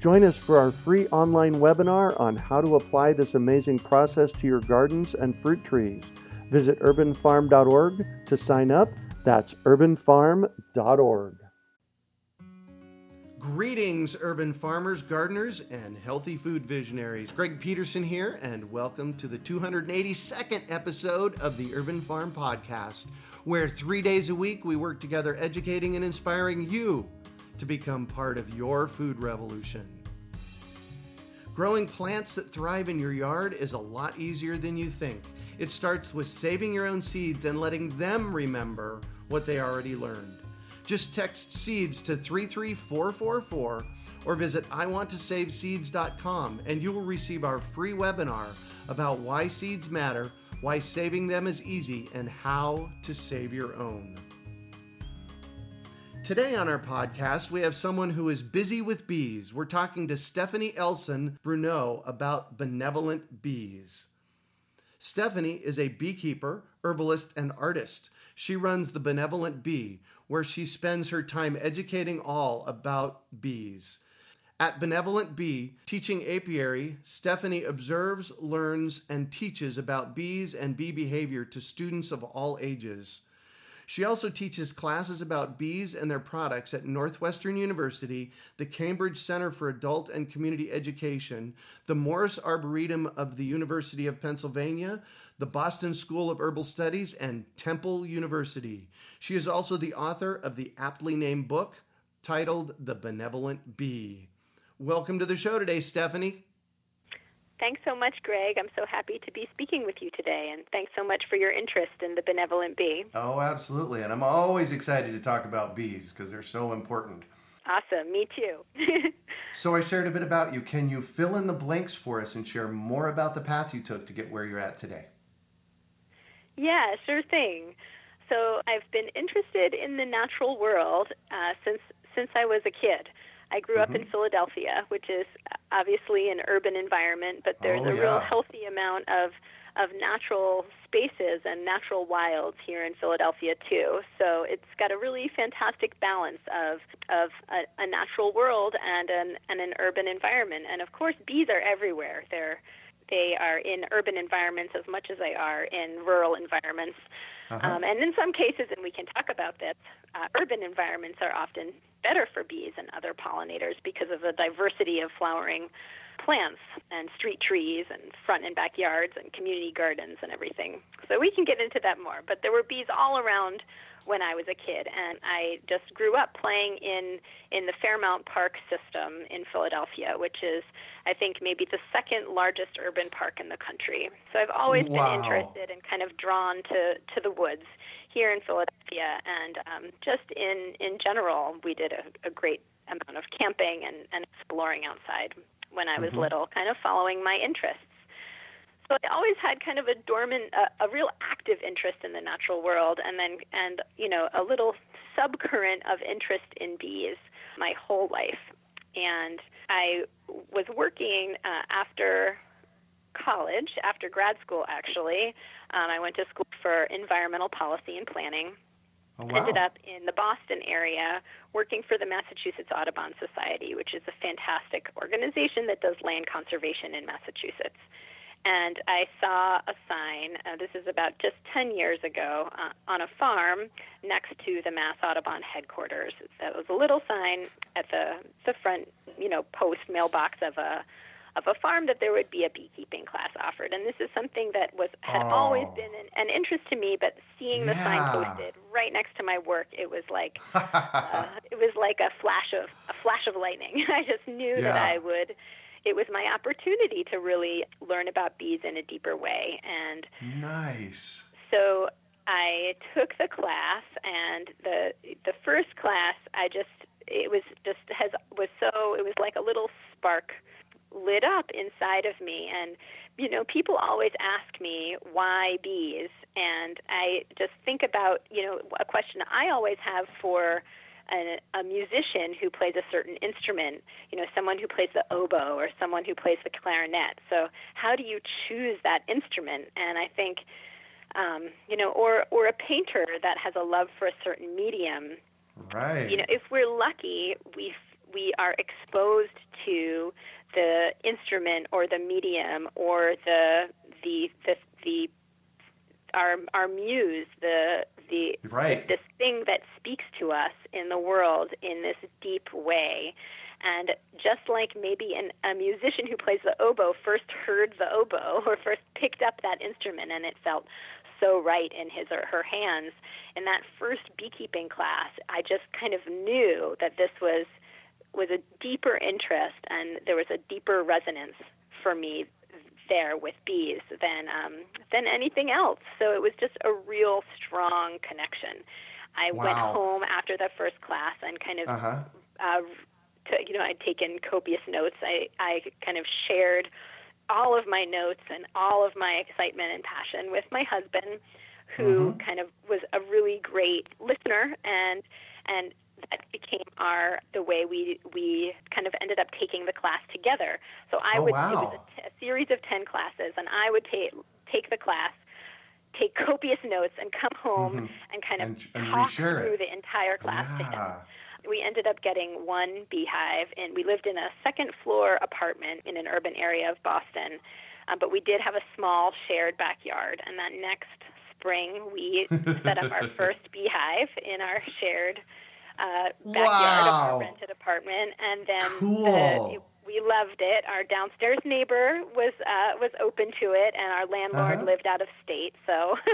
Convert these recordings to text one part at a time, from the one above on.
Join us for our free online webinar on how to apply this amazing process to your gardens and fruit trees. Visit urbanfarm.org to sign up. That's urbanfarm.org. Greetings, urban farmers, gardeners, and healthy food visionaries. Greg Peterson here, and welcome to the 282nd episode of the Urban Farm Podcast, where three days a week we work together educating and inspiring you to become part of your food revolution. Growing plants that thrive in your yard is a lot easier than you think. It starts with saving your own seeds and letting them remember what they already learned. Just text seeds to 33444 or visit iwanttosaveseeds.com and you will receive our free webinar about why seeds matter, why saving them is easy, and how to save your own. Today on our podcast, we have someone who is busy with bees. We're talking to Stephanie Elson Bruneau about benevolent bees. Stephanie is a beekeeper, herbalist, and artist. She runs the Benevolent Bee, where she spends her time educating all about bees. At Benevolent Bee, teaching apiary, Stephanie observes, learns, and teaches about bees and bee behavior to students of all ages. She also teaches classes about bees and their products at Northwestern University, the Cambridge Center for Adult and Community Education, the Morris Arboretum of the University of Pennsylvania, the Boston School of Herbal Studies, and Temple University. She is also the author of the aptly named book titled The Benevolent Bee. Welcome to the show today, Stephanie. Thanks so much, Greg. I'm so happy to be speaking with you today, and thanks so much for your interest in the benevolent bee. Oh, absolutely. And I'm always excited to talk about bees because they're so important. Awesome. Me too. so, I shared a bit about you. Can you fill in the blanks for us and share more about the path you took to get where you're at today? Yeah, sure thing. So, I've been interested in the natural world uh, since since I was a kid. I grew mm-hmm. up in mm-hmm. Philadelphia, which is obviously an urban environment, but there's oh, a yeah. real healthy amount of of natural spaces and natural wilds here in Philadelphia too. So it's got a really fantastic balance of of a, a natural world and an and an urban environment. And of course, bees are everywhere. They're they are in urban environments as much as they are in rural environments. Uh-huh. Um, and in some cases, and we can talk about this, uh, urban environments are often better for bees and other pollinators because of the diversity of flowering plants and street trees and front and backyards and community gardens and everything. So we can get into that more. But there were bees all around when I was a kid, and I just grew up playing in in the Fairmount Park system in Philadelphia, which is I think maybe the second largest urban park in the country. So I've always wow. been interested and kind of drawn to to the woods here in Philadelphia, and um, just in in general, we did a, a great amount of camping and, and exploring outside when I was mm-hmm. little, kind of following my interests. So I always had kind of a dormant, uh, a real active interest in the natural world, and then and you know a little subcurrent of interest in bees my whole life. And I was working uh, after college, after grad school actually. Um, I went to school for environmental policy and planning. Oh, wow. Ended up in the Boston area working for the Massachusetts Audubon Society, which is a fantastic organization that does land conservation in Massachusetts and I saw a sign. Uh, this is about just 10 years ago uh, on a farm next to the Mass Audubon headquarters. That was a little sign at the the front, you know, post mailbox of a of a farm that there would be a beekeeping class offered. And this is something that was had oh. always been an, an, interest to me. But seeing the sign posted right next to my work, it was like uh, it was like a flash of a flash of lightning. I just knew yeah. that I would it was my opportunity to really learn about bees in a deeper way. And nice. So I took the class, and the the first class, I just it was just has was so it was like a little spark lit up inside of me and you know people always ask me why bees and i just think about you know a question i always have for a, a musician who plays a certain instrument, you know, someone who plays the oboe or someone who plays the clarinet. So, how do you choose that instrument? And I think, um, you know, or or a painter that has a love for a certain medium. Right. You know, if we're lucky, we we are exposed to the instrument or the medium or the the the, the our our muse, the the right. this thing that speaks to us in the world in this deep way. And just like maybe an, a musician who plays the oboe first heard the oboe or first picked up that instrument and it felt so right in his or her hands, in that first beekeeping class, I just kind of knew that this was was a deeper interest and there was a deeper resonance for me there with bees than um, than anything else. So it was just a real strong connection. I wow. went home after the first class and kind of, uh-huh. uh, to, you know, I'd taken copious notes. I I kind of shared all of my notes and all of my excitement and passion with my husband, who mm-hmm. kind of was a really great listener and and that became our the way we we kind of ended up taking the class together. So I oh, would wow. it was a, t- a series of ten classes, and I would take take the class, take copious notes, and come home mm-hmm. and kind of and, and talk through it. the entire class yeah. to him. We ended up getting one beehive, and we lived in a second floor apartment in an urban area of Boston. Uh, but we did have a small shared backyard, and that next spring we set up our first beehive in our shared uh, backyard wow. of our rented apartment, and then cool. the, we loved it. Our downstairs neighbor was uh, was open to it, and our landlord uh-huh. lived out of state, so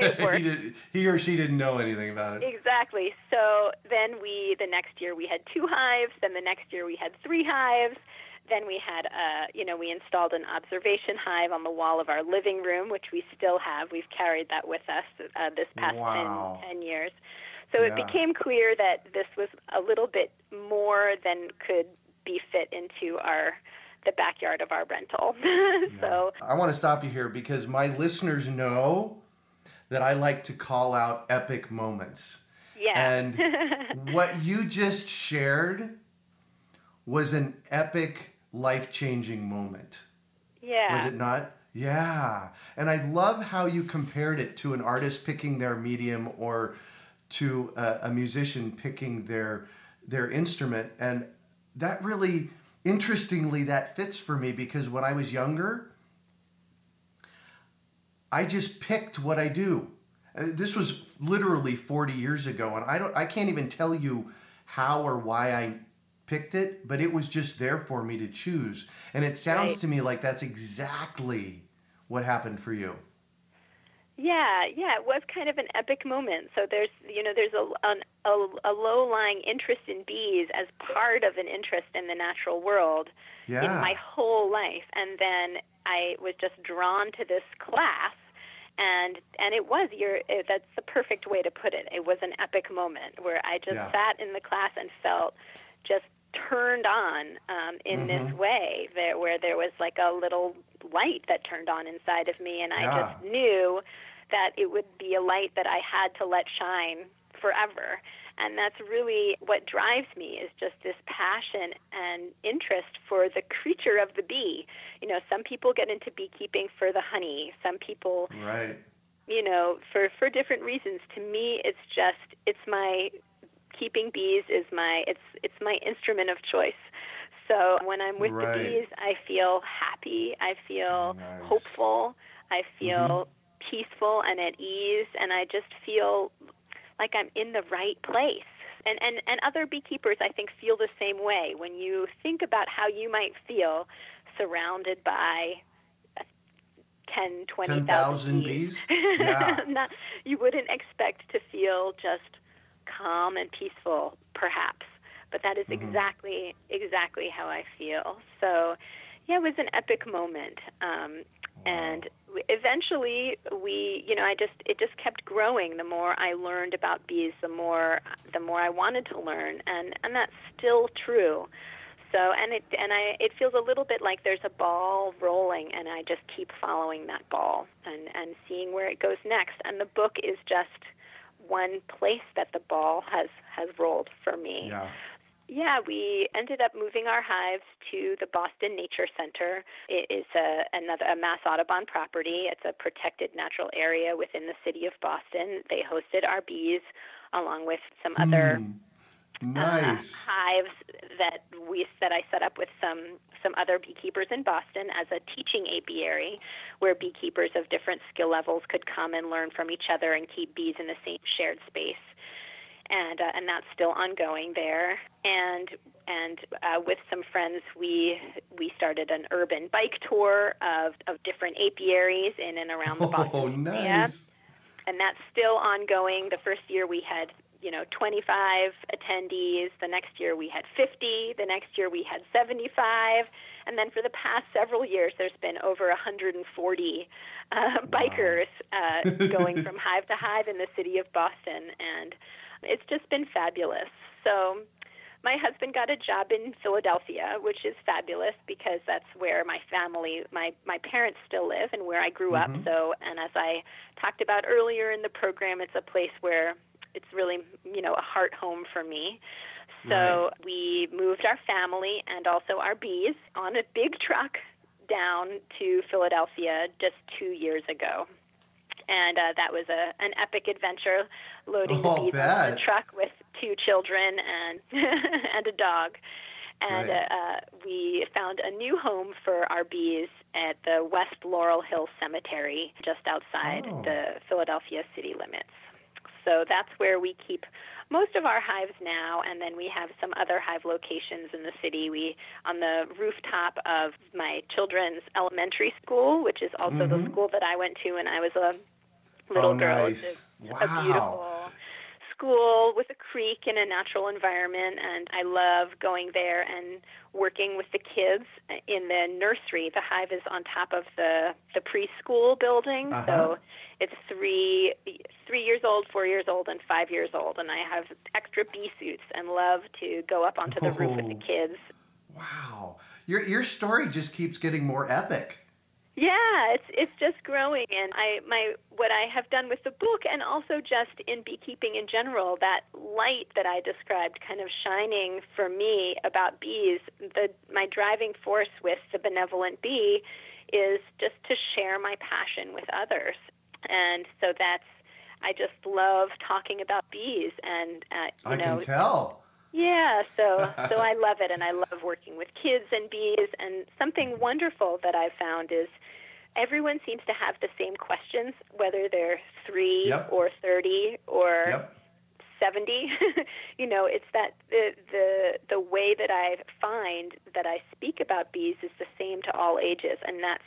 it worked. he, did, he or she didn't know anything about it. Exactly. So then we, the next year we had two hives. Then the next year we had three hives. Then we had, uh, you know, we installed an observation hive on the wall of our living room, which we still have. We've carried that with us uh, this past wow. 10, 10 years. So yeah. it became clear that this was a little bit more than could be fit into our the backyard of our rental. so I want to stop you here because my listeners know that I like to call out epic moments. Yeah. And what you just shared was an epic life-changing moment. Yeah. Was it not? Yeah. And I love how you compared it to an artist picking their medium or to a, a, musician picking their their instrument and that really interestingly that fits for me because when I was younger I just picked what I do. Uh, this was literally 40 years ago and I don't I can't even tell you how or why I picked it, but it was just there for me to choose. And it sounds right. to me like that's exactly what happened for you. Yeah, yeah, it was kind of an epic moment. So there's, you know, there's a, an, a, a low-lying interest in bees as part of an interest in the natural world yeah. in my whole life, and then I was just drawn to this class, and and it was your it, that's the perfect way to put it. It was an epic moment where I just yeah. sat in the class and felt just turned on um, in mm-hmm. this way, there, where there was like a little light that turned on inside of me, and I yeah. just knew that it would be a light that I had to let shine forever. And that's really what drives me is just this passion and interest for the creature of the bee. You know, some people get into beekeeping for the honey. Some people, right. you know, for for different reasons. To me, it's just it's my keeping bees is my it's it's my instrument of choice. So when I'm with right. the bees, I feel happy. I feel nice. hopeful. I feel mm-hmm peaceful and at ease and I just feel like I'm in the right place. And, and and other beekeepers I think feel the same way. When you think about how you might feel surrounded by 10, 20,000 bees, yeah. Not, you wouldn't expect to feel just calm and peaceful perhaps, but that is mm-hmm. exactly exactly how I feel. So, yeah, it was an epic moment. Um, and eventually we you know i just it just kept growing the more i learned about bees the more the more i wanted to learn and and that's still true So and it and I it feels a little bit like there's a ball rolling and I just keep following that ball and and seeing where it goes next. And the book is just one place that the ball has has rolled for me. Yeah. Yeah, we ended up moving our hives to the Boston Nature Center. It is a another a Mass Audubon property. It's a protected natural area within the city of Boston. They hosted our bees along with some other Hmm. Nice. uh, hives that we that I set up with some some other beekeepers in Boston as a teaching apiary, where beekeepers of different skill levels could come and learn from each other and keep bees in the same shared space. And uh, and that's still ongoing there. And and uh, with some friends, we we started an urban bike tour of of different apiaries in and around the Boston Oh, nice. and that's still ongoing. The first year we had, you know, 25 attendees. The next year we had 50. The next year we had 75. And then for the past several years, there's been over 140 uh, bikers uh, going from hive to hive in the city of Boston, and it's just been fabulous. So my husband got a job in Philadelphia, which is fabulous because that's where my family, my my parents still live and where I grew up. Mm-hmm. So, and as I talked about earlier in the program, it's a place where it's really, you know, a heart home for me. So we moved our family and also our bees on a big truck down to Philadelphia just two years ago. And uh, that was a an epic adventure, loading Oh, the bees on a truck with two children and and a dog. And Right. uh, we found a new home for our bees at the West Laurel Hill Cemetery, just outside Oh. the Philadelphia city limits. So that's where we keep most of our hives now, and then we have some other hive locations in the city. We on the rooftop of my children's elementary school, which is also the school that I went to when I was a little Oh, girl. nice. It's a, Wow. a beautiful school with a creek in a natural environment, and I love going there and working with the kids in the nursery. The hive is on top of the the preschool building, Uh-huh. so it's three three years old, four years old, and five years old. And I have extra bee suits and love to go up onto the roof with the Oh. kids. Wow. Your your story just keeps getting more epic. Yeah, it's it's just growing, and I my what I have done with the book, and also just in beekeeping in general, that light that I described, kind of shining for me about bees. The my driving force with the benevolent bee is just to share my passion with others, and so that's I just love talking about bees, and uh, you I know, can tell. Yeah, so so I love it, and I love working with kids and bees. And something wonderful that I've found is everyone seems to have the same questions, whether they're three Yep. or thirty or Yep. seventy. you know, it's that the the the way that I find that I speak about bees is the same to all ages, and that's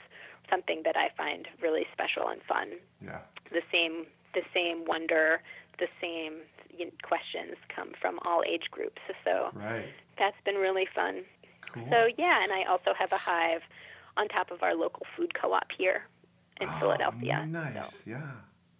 something that I find really special and fun Yeah. the same the same wonder, the same you know, questions come from all age groups. So Right. that's been really fun. Cool. So yeah, and I also have a hive on top of our local food co-op here in oh, Philadelphia. Oh, nice. So- Yeah.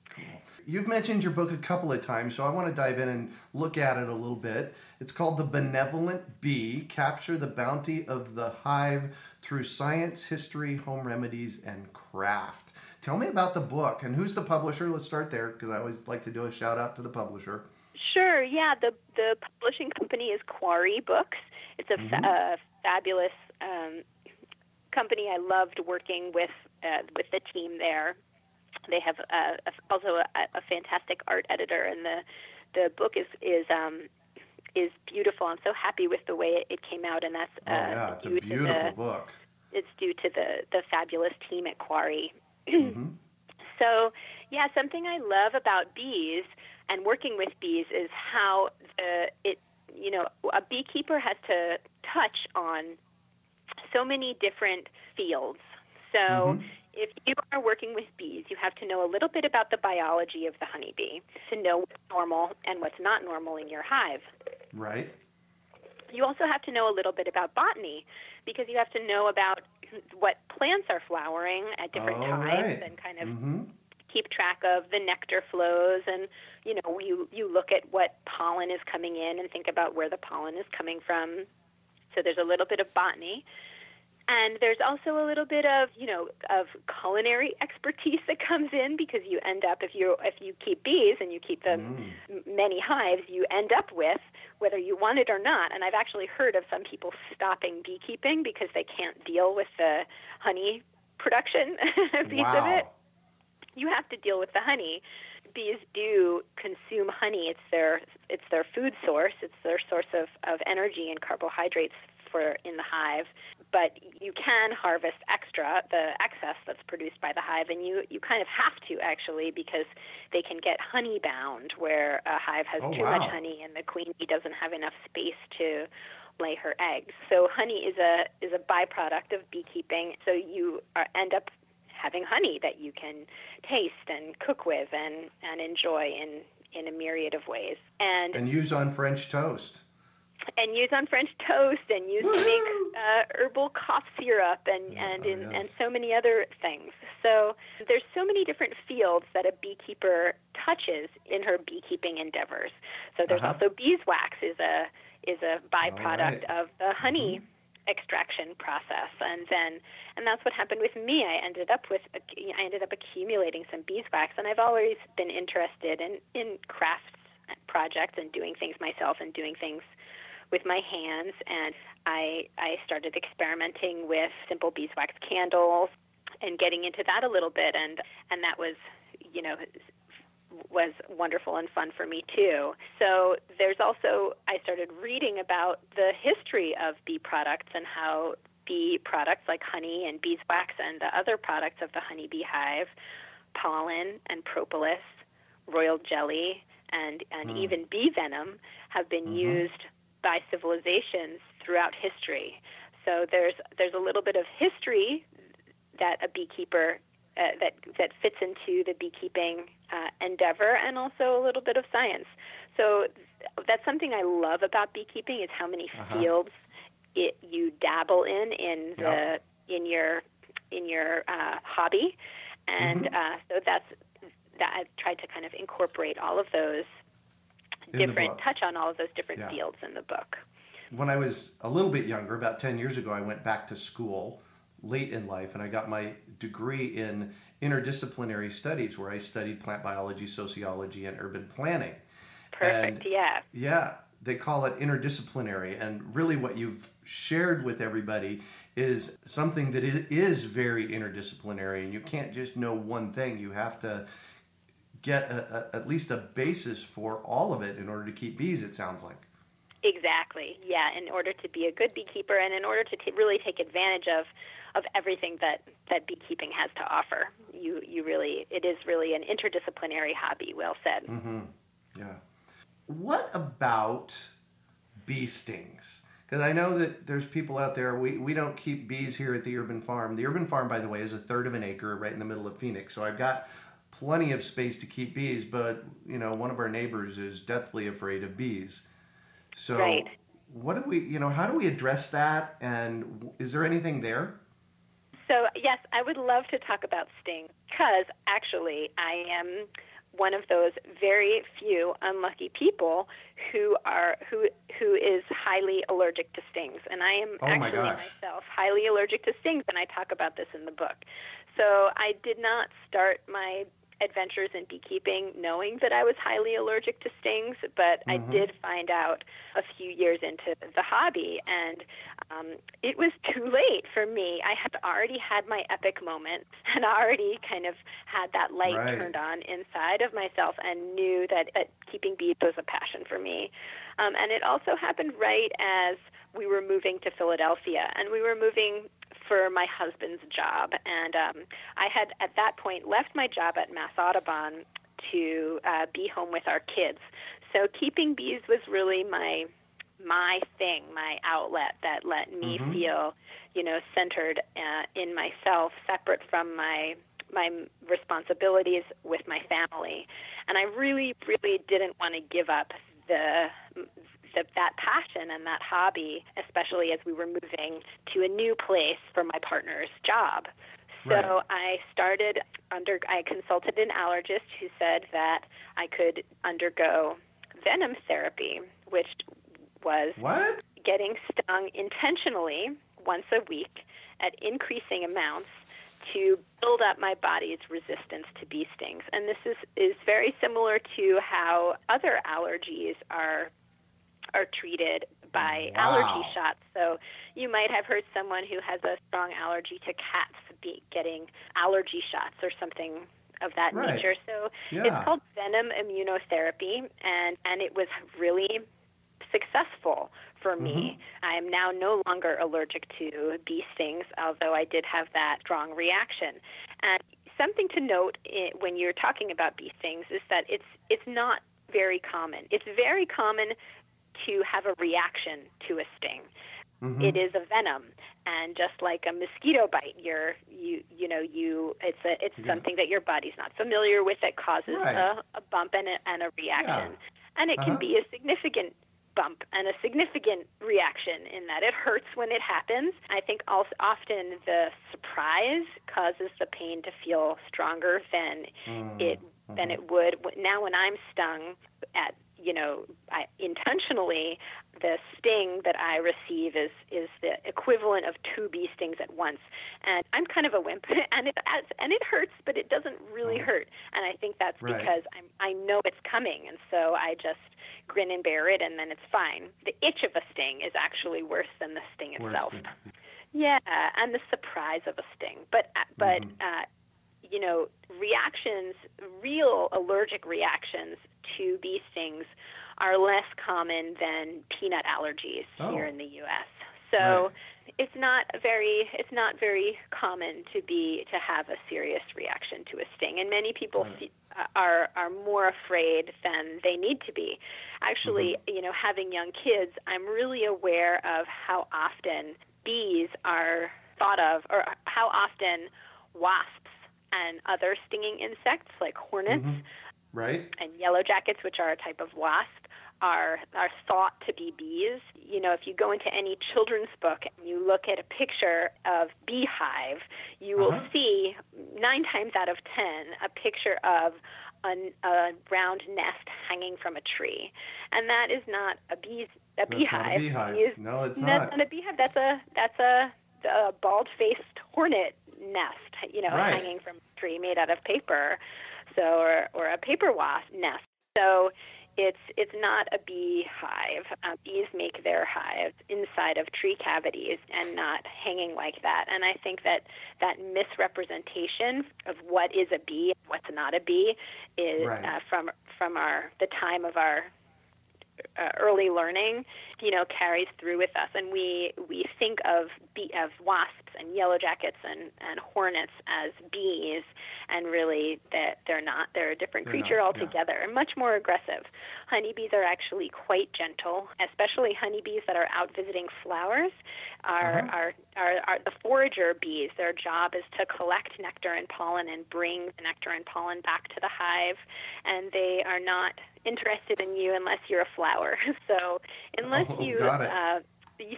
Cool. You've mentioned your book a couple of times, so I want to dive in and look at it a little bit. It's called The Benevolent Bee Capture the Bounty of the Hive Through Science, History, Home Remedies, and Craft. Tell me about the book and who's the publisher. Let's start there because I always like to do a shout out to the publisher. Sure. Yeah. The the publishing company is Quarry Books. It's a, fa- a fabulous um, company. I loved working with uh, with the team there. They have uh, a, also a, a fantastic art editor, and the the book is is um, is beautiful. I'm so happy with the way it, it came out, and that's Oh, uh, yeah, it's a beautiful the, book. it's due to the the fabulous team at Quarry. Mm-hmm. So, yeah, something I love about bees and working with bees is how the it you know a beekeeper has to touch on so many different fields. So, Mm-hmm. if you are working with bees, you have to know a little bit about the biology of the honeybee to know what's normal and what's not normal in your hive. Right? You also have to know a little bit about botany because you have to know about what plants are flowering at different Oh, times right. and kind of Mm-hmm. keep track of the nectar flows and you know you you look at what pollen is coming in and think about where the pollen is coming from So there's a little bit of botany. And there's also a little bit of, you know, of culinary expertise that comes in because you end up if you if you keep bees and you keep them mm. many hives, you end up with whether you want it or not. And I've actually heard of some people stopping beekeeping because they can't deal with the honey production piece wow. of it. You have to deal with the honey. Bees do consume honey. It's their it's their food source. It's their source of, of energy and carbohydrates for in the hive, but you can harvest extra, the excess that's produced by the hive, and you, you kind of have to actually because they can get honey bound where a hive has oh, too wow. much honey and the queen bee doesn't have enough space to lay her eggs. So honey is a is a byproduct of beekeeping. So you are, end up having honey that you can taste and cook with and, and enjoy in, in a myriad of ways. And, and use on French toast and use on French toast and use to make uh, herbal cough syrup and and oh, in, yes. and so many other things. So there's so many different fields that a beekeeper touches in her beekeeping endeavors. So there's uh-huh. also beeswax is a is a byproduct right. of the honey. Mm-hmm. extraction process and then and that's what happened with me i ended up with i ended up accumulating some beeswax and i've always been interested in in crafts projects and doing things myself and doing things with my hands, and I I started experimenting with simple beeswax candles and getting into that a little bit, and and that was you know was wonderful and fun for me too. So there's also I started reading about the history of bee products and how bee products like honey and beeswax and the other products of the honeybee hive, pollen and propolis, royal jelly, and and mm. even bee venom have been mm-hmm. used by civilizations throughout history. So there's there's a little bit of history that a beekeeper uh, that that fits into the beekeeping uh, endeavor, and also a little bit of science. So that's something I love about beekeeping is how many uh-huh. fields it, you dabble in in the in your in your uh, hobby, and mm-hmm. uh, so that's that I've tried to kind of incorporate all of those different touch on all of those different yeah. fields in the book. When I was a little bit younger, about 10 years ago, I went back to school late in life and I got my degree in interdisciplinary studies where I studied plant biology, sociology, and urban planning. Perfect, and yeah. Yeah, they call it interdisciplinary. And really, what you've shared with everybody is something that is very interdisciplinary. And you can't just know one thing, you have to get a, a, at least a basis for all of it in order to keep bees, it sounds like. Exactly. Yeah, in order to be a good beekeeper and in order to t- really take advantage of of everything that that beekeeping has to offer. You you really it is really an interdisciplinary hobby, well said. Mm-hmm. Yeah. What about bee stings? Because I know that there's people out there, we, we don't keep bees here at the urban farm. The urban farm, by the way, is a third of an acre right in the middle of Phoenix. So I've got plenty of space to keep bees, but you know, one of our neighbors is deathly afraid of bees. So right. what do we, you know, how do we address that and is there anything there? So, yes, I would love to talk about sting because actually I am one of those very few unlucky people who are who who is highly allergic to stings and I am oh actually myself highly allergic to stings and I talk about this in the book. So I did not start my adventures in beekeeping knowing that I was highly allergic to stings, but mm-hmm. I did find out a few years into the hobby, and um, it was too late for me. I had already had my epic moment and already kind of had that light right. turned on inside of myself and knew that, that keeping bees was a passion for me. Um, and it also happened right as we were moving to Philadelphia, and we were moving for my husband's job. And um, I had, at that point, left my job at Mass Audubon to uh, be home with our kids. So keeping bees was really my my thing, my outlet that let me mm-hmm. feel, you know, centered uh, in myself, separate from my my responsibilities with my family. And I really, really didn't want to give up the the, that passion and that hobby, especially as we were moving to a new place for my partner's job. So right. I started under. I consulted an allergist who said that I could undergo venom therapy, which was what? getting stung intentionally once a week at increasing amounts to build up my body's resistance to bee stings. And this is, is very similar to how other allergies are are treated by wow. allergy shots. So you might have heard someone who has a strong allergy to cats be getting allergy shots or something of that right. nature. So yeah. it's called venom immunotherapy, and and it was really successful for me. Mm-hmm. I am now no longer allergic to bee stings, although I did have that strong reaction. And something to note when you're talking about bee stings is that it's it's not very common. It's very common to have a reaction to a sting. Mm-hmm. It is a venom, and just like a mosquito bite, you're you you know you it's a it's yeah. something that your body's not familiar with that causes right. a, a bump and a, and a reaction, yeah. and it uh-huh. can be a significant bump and a significant reaction in that it hurts when it happens. I think also often the surprise causes the pain to feel stronger than mm. it than mm-hmm. it would now when I'm stung at you know, I, intentionally, the sting that I receive is is the equivalent of two bee stings at once, and I'm kind of a wimp, and it and it hurts, but it doesn't really mm. hurt, and I think that's right. because I'm I know it's coming, and so I just grin and bear it, and then it's fine. The itch of a sting is actually worse than the sting itself. Than... Yeah, and the surprise of a sting, but but. Mm-hmm. Uh, you know, reactions, real allergic reactions to bee stings are less common than peanut allergies oh. here in the U.S. So right. it's not very it's not very common to be to have a serious reaction to a sting, and many people right. see, uh, are are more afraid than they need to be. Actually, mm-hmm. you know, having young kids, I'm really aware of how often bees are thought of, or how often wasps and other stinging insects like hornets mm-hmm. Right. and yellow jackets, which are a type of wasp, are are thought to be bees. You know, if you go into any children's book and you look at a picture of beehive, you will uh-huh. see nine times out of ten a picture of a, a round nest hanging from a tree, and that is not a bee's a that's beehive. Not a beehive. no, it's not. That's not a beehive. That's a that's a, a bald-faced hornet nest, you know, right. hanging from a tree made out of paper, so or or a paper wasp nest. So it's it's not a beehive. Uh, bees make their hives inside of tree cavities and not hanging like that. And I think that that misrepresentation of what is a bee, what's not a bee, is right. uh, from from our the time of our uh, early learning, you know, carries through with us, and we we think of bee, of wasps and yellow jackets and and hornets as bees, and really that they're not. They're a different they're creature not, altogether, yeah. and much more aggressive. Honeybees are actually quite gentle, especially honeybees that are out visiting flowers. Are, uh-huh. are are are the forager bees. Their job is to collect nectar and pollen and bring the nectar and pollen back to the hive, and they are not interested in you unless you're a flower. So unless oh, you uh, you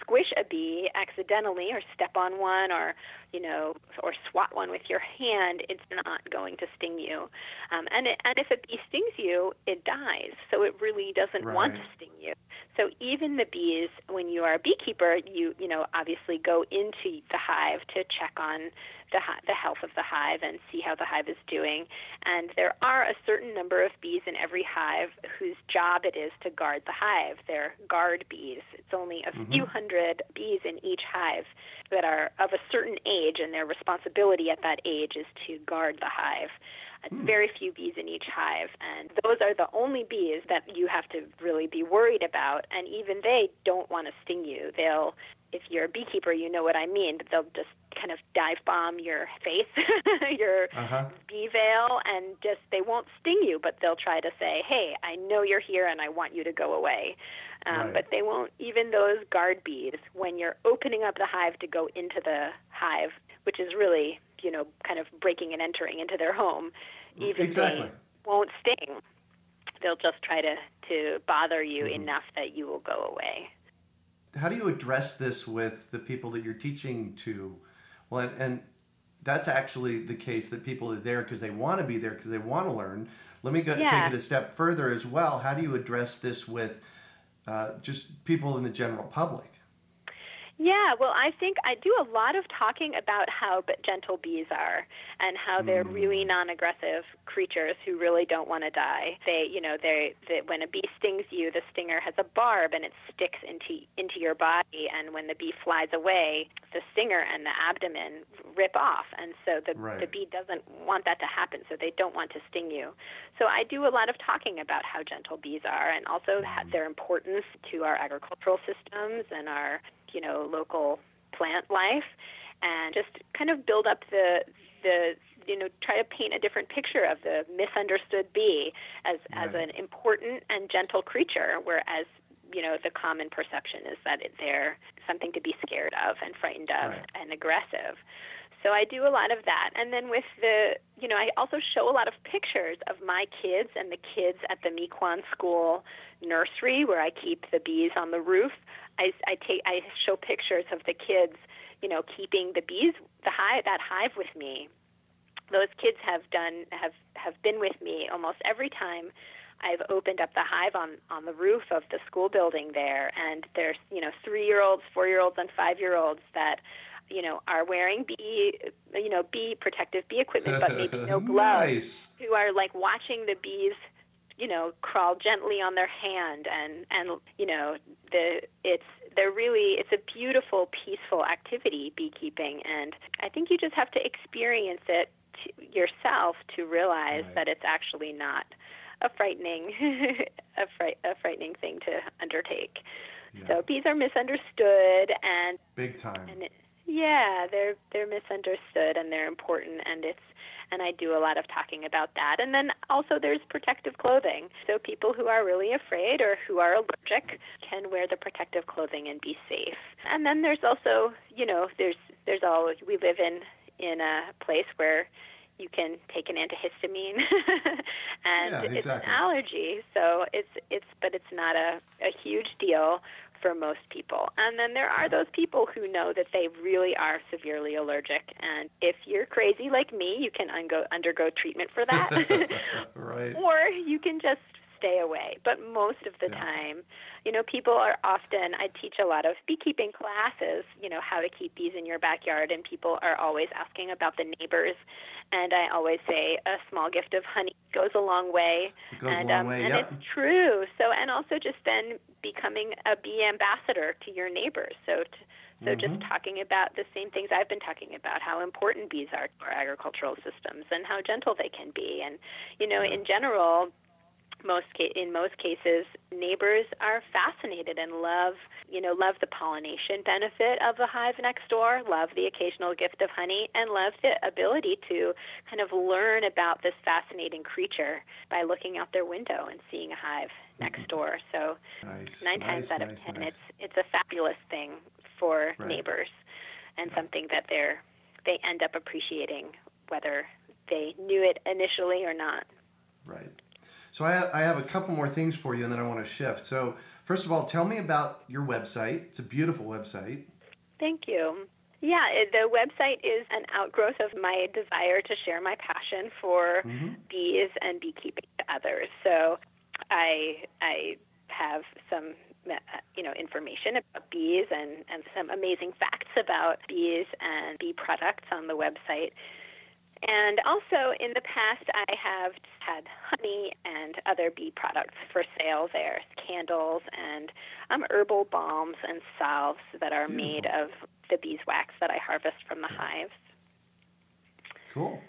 squish a bee accidentally or step on one or you know or swat one with your hand it's not going to sting you. Um, and it, and if a bee stings you it dies. So it really doesn't right. want to sting you. So even the bees when you are a beekeeper you you know obviously go into the hive to check on the, the health of the hive and see how the hive is doing. And there are a certain number of bees in every hive whose job it is to guard the hive. They're guard bees. It's only a mm-hmm. few hundred bees in each hive that are of a certain age, and their responsibility at that age is to guard the hive. Hmm. Very few bees in each hive, and those are the only bees that you have to really be worried about. And even they don't want to sting you. They'll if you're a beekeeper, you know what I mean. But they'll just kind of dive bomb your face, your uh-huh. bee veil, and just they won't sting you, but they'll try to say, "Hey, I know you're here, and I want you to go away." Um, right. But they won't. Even those guard bees, when you're opening up the hive to go into the hive, which is really, you know, kind of breaking and entering into their home, even exactly. they won't sting. They'll just try to to bother you mm-hmm. enough that you will go away how do you address this with the people that you're teaching to? Well, and, and that's actually the case that people are there because they want to be there because they want to learn. Let me go, yeah. take it a step further as well. How do you address this with uh, just people in the general public? Yeah, well, I think I do a lot of talking about how gentle bees are and how they're mm. really non-aggressive creatures who really don't want to die. They, you know, they, they when a bee stings you, the stinger has a barb and it sticks into into your body, and when the bee flies away, the stinger and the abdomen rip off, and so the right. the bee doesn't want that to happen, so they don't want to sting you. So I do a lot of talking about how gentle bees are and also mm. their importance to our agricultural systems and our you know local plant life, and just kind of build up the the you know try to paint a different picture of the misunderstood bee as right. as an important and gentle creature, whereas you know the common perception is that they're something to be scared of and frightened of right. and aggressive. So I do a lot of that. And then with the, you know, I also show a lot of pictures of my kids and the kids at the Miquon School nursery where I keep the bees on the roof. I, I take I show pictures of the kids, you know, keeping the bees the hive that hive with me. Those kids have done have have been with me almost every time I've opened up the hive on on the roof of the school building there, and there's you know three year olds, four year olds, and five year olds that you know are wearing bee you know bee protective bee equipment, but maybe no gloves, nice. who are like watching the bees you know crawl gently on their hand and and you know the it's they're really it's a beautiful peaceful activity beekeeping and i think you just have to experience it to yourself to realize right. that it's actually not a frightening a, fright, a frightening thing to undertake yeah. so bees are misunderstood and big time and it, yeah they're they're misunderstood and they're important and it's and I do a lot of talking about that. And then also there's protective clothing. So people who are really afraid or who are allergic can wear the protective clothing and be safe. And then there's also, you know, there's there's all we live in in a place where you can take an antihistamine and yeah, exactly. it's an allergy so it's it's but it's not a, a huge deal for most people. And then there are those people who know that they really are severely allergic. And if you're crazy like me, you can ungo, undergo treatment for that. right. Or you can just stay away. But most of the yeah. time, you know, people are often, I teach a lot of beekeeping classes, you know, how to keep bees in your backyard, and people are always asking about the neighbors. And I always say a small gift of honey goes a long way. It goes and, a long um, way, and yep. it's true. So, and also just then becoming a bee ambassador to your neighbors. So, to, so mm-hmm. just talking about the same things I've been talking about, how important bees are to our agricultural systems and how gentle they can be. And, you know, in general, most ca- in most cases neighbors are fascinated and love you know love the pollination benefit of the hive next door love the occasional gift of honey and love the ability to kind of learn about this fascinating creature by looking out their window and seeing a hive next mm-hmm. door so nice, nine nice, times out nice, of ten nice. it's it's a fabulous thing for right. neighbors and yeah. something that they're they end up appreciating whether they knew it initially or not right so I, I have a couple more things for you, and then I want to shift. So first of all, tell me about your website. It's a beautiful website. Thank you. Yeah, the website is an outgrowth of my desire to share my passion for mm-hmm. bees and beekeeping to others. So I I have some you know information about bees and, and some amazing facts about bees and bee products on the website. And also in the past, I have had honey and other bee products for sale there, candles and um, herbal balms and salves that are Beautiful. made of the beeswax that I harvest from the hives. Cool.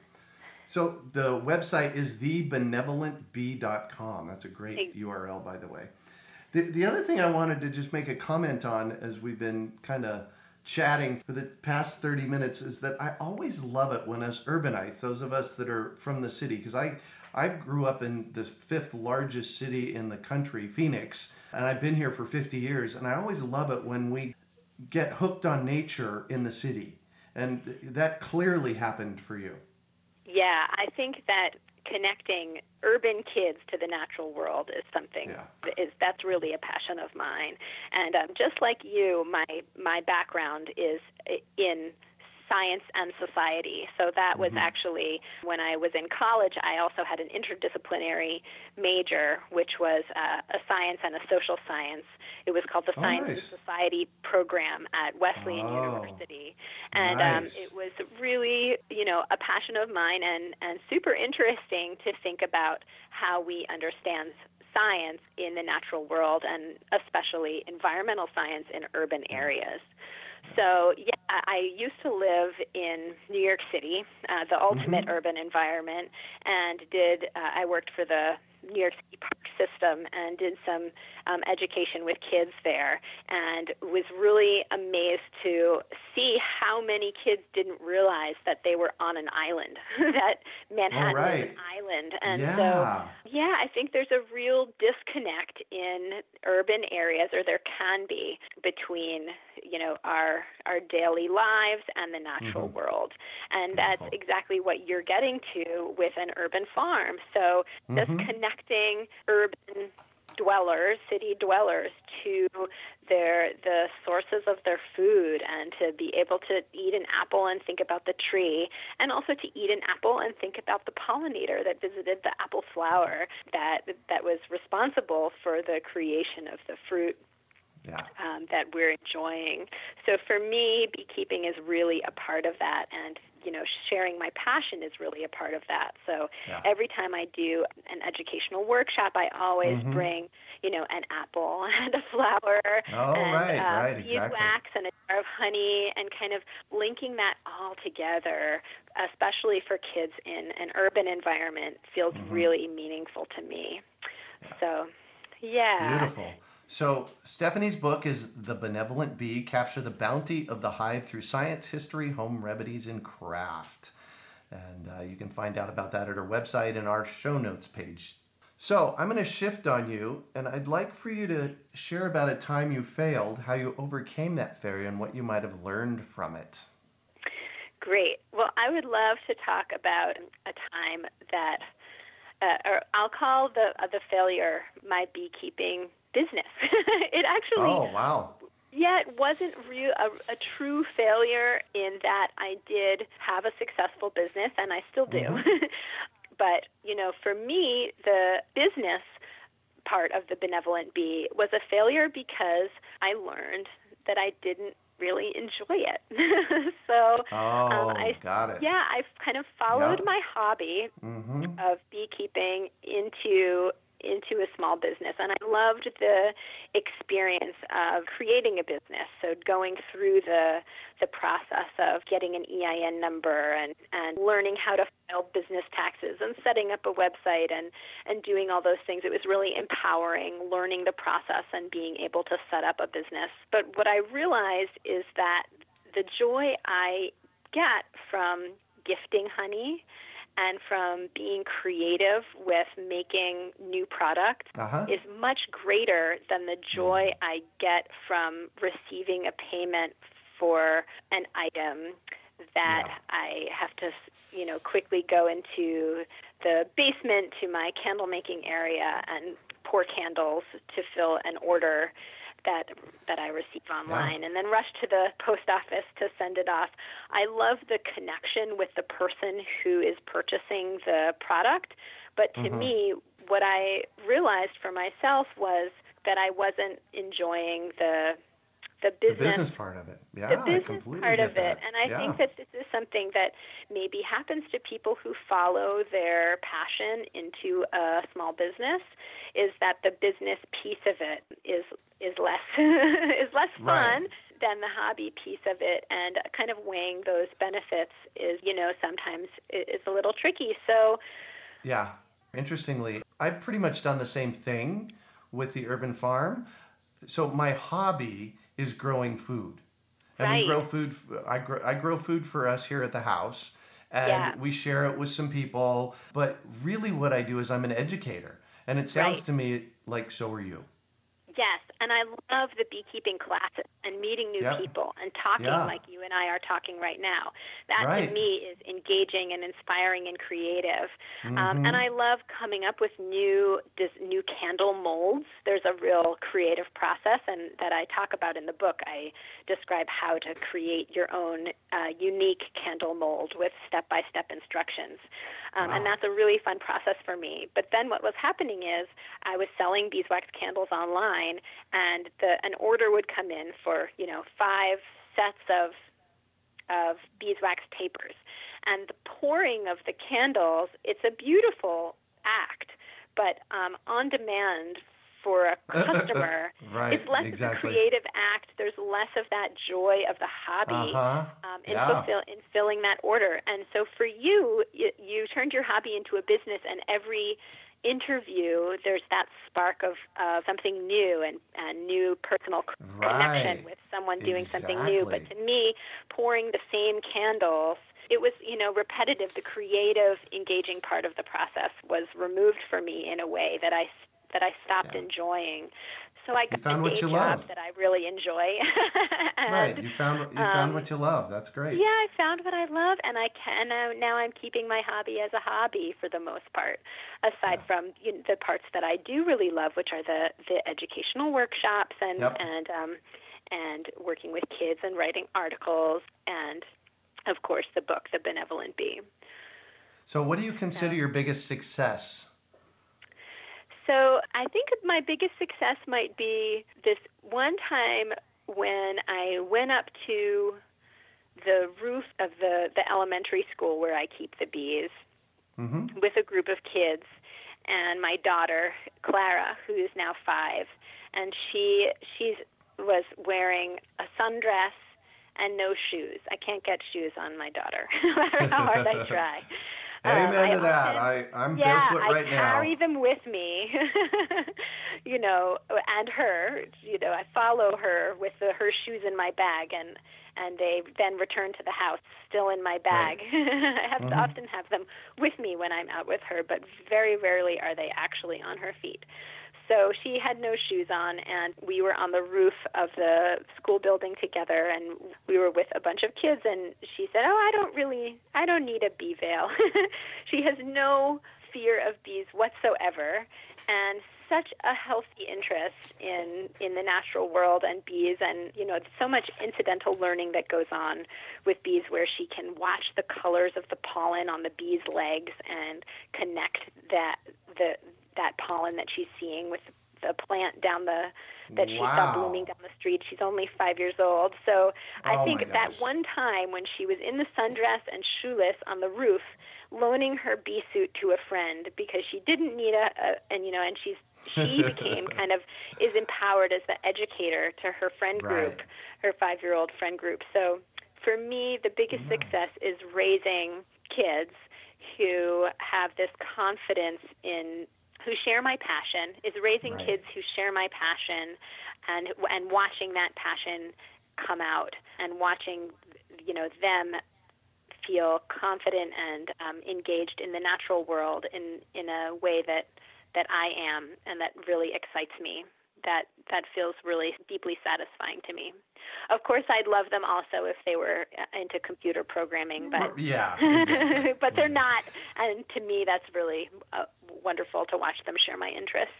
So the website is thebenevolentbee.com. That's a great URL, by the way. The, the other thing I wanted to just make a comment on as we've been kind of chatting for the past 30 minutes is that I always love it when us urbanites, those of us that are from the city, because I I grew up in the fifth largest city in the country, Phoenix, and I've been here for 50 years, and I always love it when we get hooked on nature in the city. And that clearly happened for you. Yeah, I think that connecting urban kids to the natural world is something yeah. that is that's really a passion of mine. And um, just like you, my my background is in science and society. So that was mm-hmm. actually when I was in college. I also had an interdisciplinary major, which was uh, a science and a social science. It was called the Oh, Science nice. and Society program at Wesleyan Oh, University, and nice. um, it was really, you know, a passion of mine and and super interesting to think about how we understand science in the natural world and especially environmental science in urban areas. So, yeah, I used to live in New York City, uh, the ultimate urban environment, and did uh, I worked for the New York City Park System and did some um, education with kids there, and was really amazed to see how many kids didn't realize that they were on an island, that Manhattan was an island, and yeah. so yeah, I think there's a real disconnect in urban areas, or there can be, between you know our our daily lives and the natural world, and that's exactly what you're getting to with an urban farm. So just connecting urban dwellers, city dwellers, to their the sources of their food, and to be able to eat an apple and think about the tree, and also to eat an apple and think about the pollinator that visited the apple flower that that was responsible for the creation of the fruit Yeah. um, that we're enjoying. So for me, beekeeping is really a part of that, and you know, sharing my passion is really a part of that. So Yeah. every time I do an educational workshop, I always Mhm. bring you know an apple and a flower Oh, and right, uh, right, exactly. beeswax and a jar of honey, and kind of linking that all together, especially for kids in an urban environment, feels Mm-hmm. really meaningful to me. So. Yeah. Beautiful. So, Stephanie's book is The Benevolent Bee Capture the Bounty of the Hive Through Science, History, Home Remedies, and Craft. And uh, you can find out about that at her website and our show notes page. So, I'm going to shift on you, and I'd like for you to share about a time you failed, how you overcame that failure, and what you might have learned from it. Great. Well, I would love to talk about a time that, uh, or I'll call the uh, the failure my beekeeping business. it actually, Oh, wow. yeah, it wasn't real a, a true failure in that I did have a successful business, and I still do. but you know, for me, the business part of the benevolent bee was a failure because I learned that I didn't really enjoy it. so Oh, um, I, got it. Yeah, I've kind of followed Yeah. my hobby Mm-hmm. of beekeeping into into a small business. And I loved the experience of creating a business. So going through the the process of getting an EIN number and and learning how to file business taxes and setting up a website and and doing all those things it was really empowering learning the process and being able to set up a business. But what I realized is that the joy I get from gifting honey and from being creative with making new product Uh-huh. is much greater than the joy I get from receiving a payment for an item that Yeah. I have to, you know, quickly go into the basement to my candle making area and pour candles to fill an order that that I receive online and then rush to the post office to send it off. I love the connection with the person who is purchasing the product, but to mm-hmm. me what I realized for myself was that I wasn't enjoying the the The business business part of it. Yeah, the business completely part of it. And I yeah. think that this is something that maybe happens to people who follow their passion into a small business is that the business piece of it is is less is less fun Right. than the hobby piece of it and kind of weighing those benefits is you know sometimes i- is a little tricky. So Yeah. Interestingly, I've pretty much done the same thing with the urban farm. So my hobby is growing food. And we grow food I grow, I grow food for us here at the house and Yeah. we share it with some people, but really what I do is I'm an educator. And it sounds Right. to me like so are you. Yes, and I love the beekeeping classes and meeting new Yep. people and talking Yeah. like you and I are talking right now. That Right. to me is engaging and inspiring and creative. Um, Mm-hmm. and I love coming up with new dis- new candle molds. There's a real creative process, and that I talk about in the book. I describe how to create your own uh, unique candle mold with step by step instructions. Um, And that's a really fun process for me. But then what was happening is I was selling beeswax candles online, and the an order would come in for you know five sets of of beeswax tapers, and the pouring of the candles. It's a beautiful act, but um, on demand for a customer. right, it's less exactly. of a creative act. There's less of that joy of the hobby Uh-huh. um, in, Yeah. fulfill, in filling that order. And so for you, you, you turned your hobby into a business, and every interview, there's that spark of uh, something new and, a new personal Right. connection with someone doing something new. But to me, pouring the same candles, it was, you know, repetitive. The creative, engaging part of the process was removed for me in a way that I that I stopped Yeah. enjoying. So I got found a what you job love. that I really enjoy. and, right. You found you found um, what you love. That's great. yeah, I found what I love, and I can uh, now. I'm keeping my hobby as a hobby for the most part, aside Yeah. from you know, the parts that I do really love, which are the the educational workshops and Yep. and um, and working with kids and writing articles, and of course the book, The Benevolent Bee. So, what do you consider your biggest success? So I think my biggest success might be this one time when I went up to the roof of the, the elementary school where I keep the bees Mm-hmm. with a group of kids and my daughter Clara, who is now five, and she she's was wearing a sundress and no shoes. I can't get shoes on my daughter, no matter how hard I try. Um, Amen I to that. often- I I'm yeah, barefoot right I now. carry them with me, you know, and her. You know, I follow her with the, her shoes in my bag, and and they then return to the house still in my bag. I have to Mhm. often have them with me when I'm out with her, but very rarely are they actually on her feet. So she had no shoes on, and we were on the roof of the school building together, and we were with a bunch of kids. And she said, "Oh, I don't really, I don't need a bee veil." she has no fear of bees whatsoever, and such a healthy interest in in the natural world and bees, and you know, so much incidental learning that goes on with bees, where she can watch the colors of the pollen on the bees' legs and connect that the that pollen that she's seeing with the plant down the that she saw blooming down the street. She's only five years old. So I Oh, think that one time when she was in the sundress and shoeless on the roof, loaning her bee suit to a friend because she didn't need a, a and you know, and she's she became kind of is empowered as the educator to her friend group, Right. her five year old friend group. So for me, the biggest Nice. success is raising kids who have this confidence in who share my passion is raising Right. kids who share my passion and and watching that passion come out and watching you know them feel confident and um, engaged in the natural world in in a way that that I am and that really excites me that that feels really deeply satisfying to me of course I'd love them also if they were uh, into computer programming but yeah. Exactly. but they're not. And to me, that's really uh, wonderful to watch them share my interests.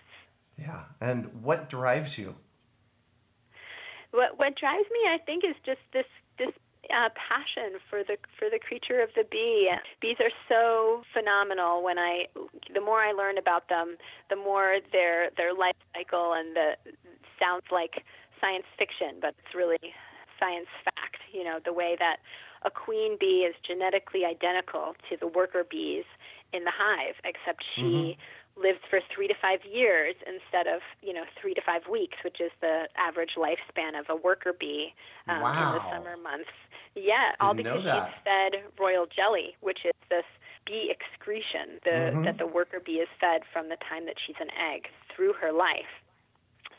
Yeah. And what drives you? What what drives me, I think, is just this uh, passion for the for the creature of the bee. Bees are so phenomenal. When I the more I learn about them, the more their their life cycle and the sounds like science fiction, but it's really science fact. You know, the way that a queen bee is genetically identical to the worker bees in the hive, except she lives for three to five years instead of you know three to five weeks, which is the average lifespan of a worker bee um, in the summer months. Yeah, all Didn't know because she's fed royal jelly, which is this bee excretion the, Mhm. that the worker bee is fed from the time that she's an egg through her life.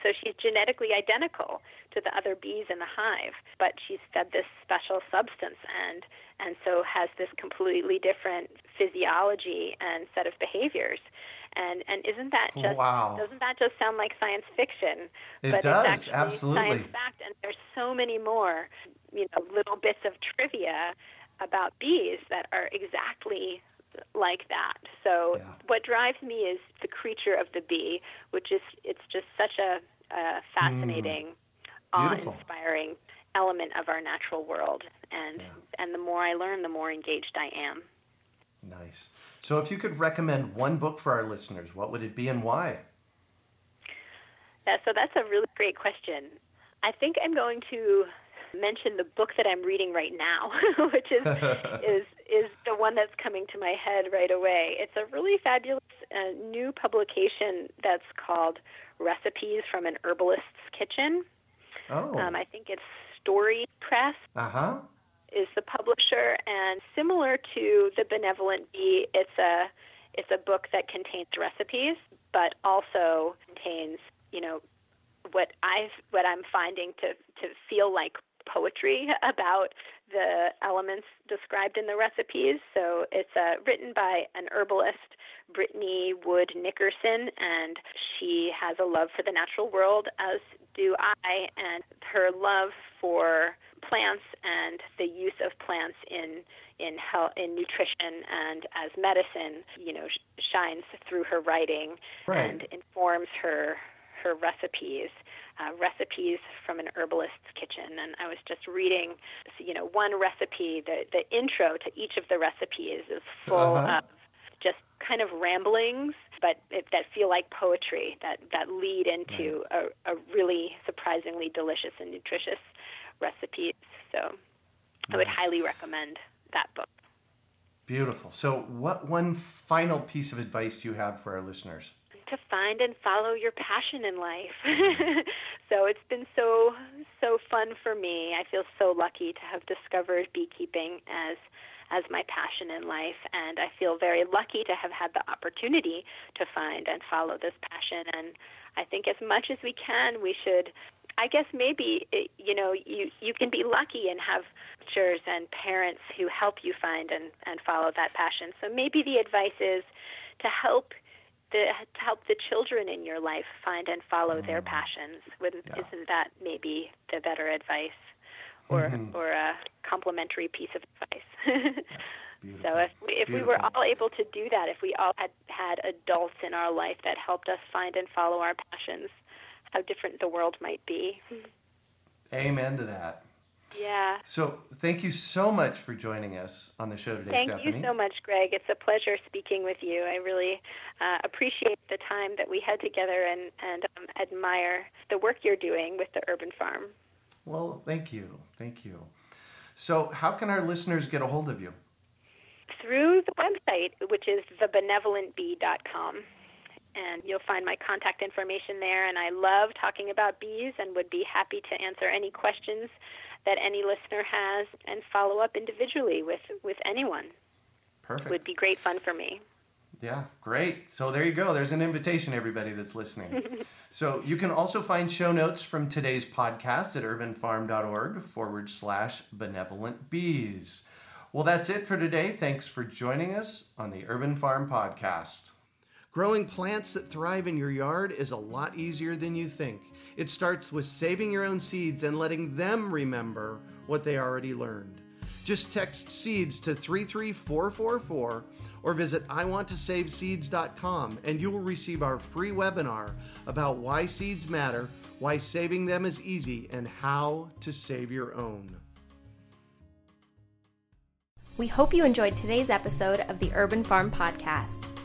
So she's genetically identical to the other bees in the hive, but she's fed this special substance and and so has this completely different physiology and set of behaviors. And and isn't that oh, just Wow. doesn't that just sound like science fiction? It but does, it's actually absolutely. science fact and there's so many more, you know, little bits of trivia about bees that are exactly like that. So Yeah. what drives me is the creature of the bee, which is it's just such a, a fascinating. Mm. Beautiful. awe-inspiring element of our natural world. And Yeah. and the more I learn, the more engaged I am. Nice. So, if you could recommend one book for our listeners, what would it be and why? Yeah, so that's a really great question. I think I'm going to mention the book that I'm reading right now, which is is is the one that's coming to my head right away. It's a really fabulous uh, new publication that's called Recipes from an Herbalist's Kitchen. Oh. Um, I think it's Storey Press. Uh huh. Is the publisher and similar to the Benevolent Bee, it's a it's a book that contains recipes, but also contains you know what I've what I'm finding to to feel like poetry about the elements described in the recipes. So it's uh, written by an herbalist, Brittany Wood Nickerson, and she has a love for the natural world, as do I, and her love for plants and the use of plants in in health, in nutrition and as medicine, you know, sh- shines through her writing right. and informs her her recipes uh, recipes from an herbalist's kitchen, and I was just reading, you know, one recipe. The the intro to each of the recipes is full uh-huh. of just kind of ramblings, but it, that feel like poetry that that lead into right. a, a really surprisingly delicious and nutritious recipes. So, nice. I would highly recommend that book. Beautiful. So, what one final piece of advice do you have for our listeners? to find and follow your passion in life. so it's been so so fun for me. I feel so lucky to have discovered beekeeping as as my passion in life and I feel very lucky to have had the opportunity to find and follow this passion and I think as much as we can we should I guess maybe you know you you can be lucky and have teachers and parents who help you find and and follow that passion. So maybe the advice is to help the, to help the children in your life find and follow mm. their passions. Yeah. Isn't that maybe the better advice, or mm-hmm. or a complementary piece of advice? so if we, if we were all able to do that, if we all had had adults in our life that helped us find and follow our passions, how different the world might be. Amen to that. Yeah. So thank you so much for joining us on the show today, thank Stephanie. you so much, Greg. It's a pleasure speaking with you. I really uh, appreciate the time that we had together and, and um, admire the work you're doing with the Urban Farm. Well, thank you. Thank you. So, how can our listeners get a hold of you? Through the website, which is thebenevolentbee.com and you'll find my contact information there. And I love talking about bees and would be happy to answer any questions that any listener has and follow up individually with, with anyone. Perfect. It would be great fun for me. Yeah, great. So there you go. There's an invitation, everybody that's listening. so you can also find show notes from today's podcast at urbanfarm.org forward slash benevolent bees. Well, that's it for today. Thanks for joining us on the Urban Farm Podcast. Growing plants that thrive in your yard is a lot easier than you think. It starts with saving your own seeds and letting them remember what they already learned. Just text seeds to 33444 or visit iwanttosaveseeds.com and you will receive our free webinar about why seeds matter, why saving them is easy, and how to save your own. We hope you enjoyed today's episode of the Urban Farm Podcast.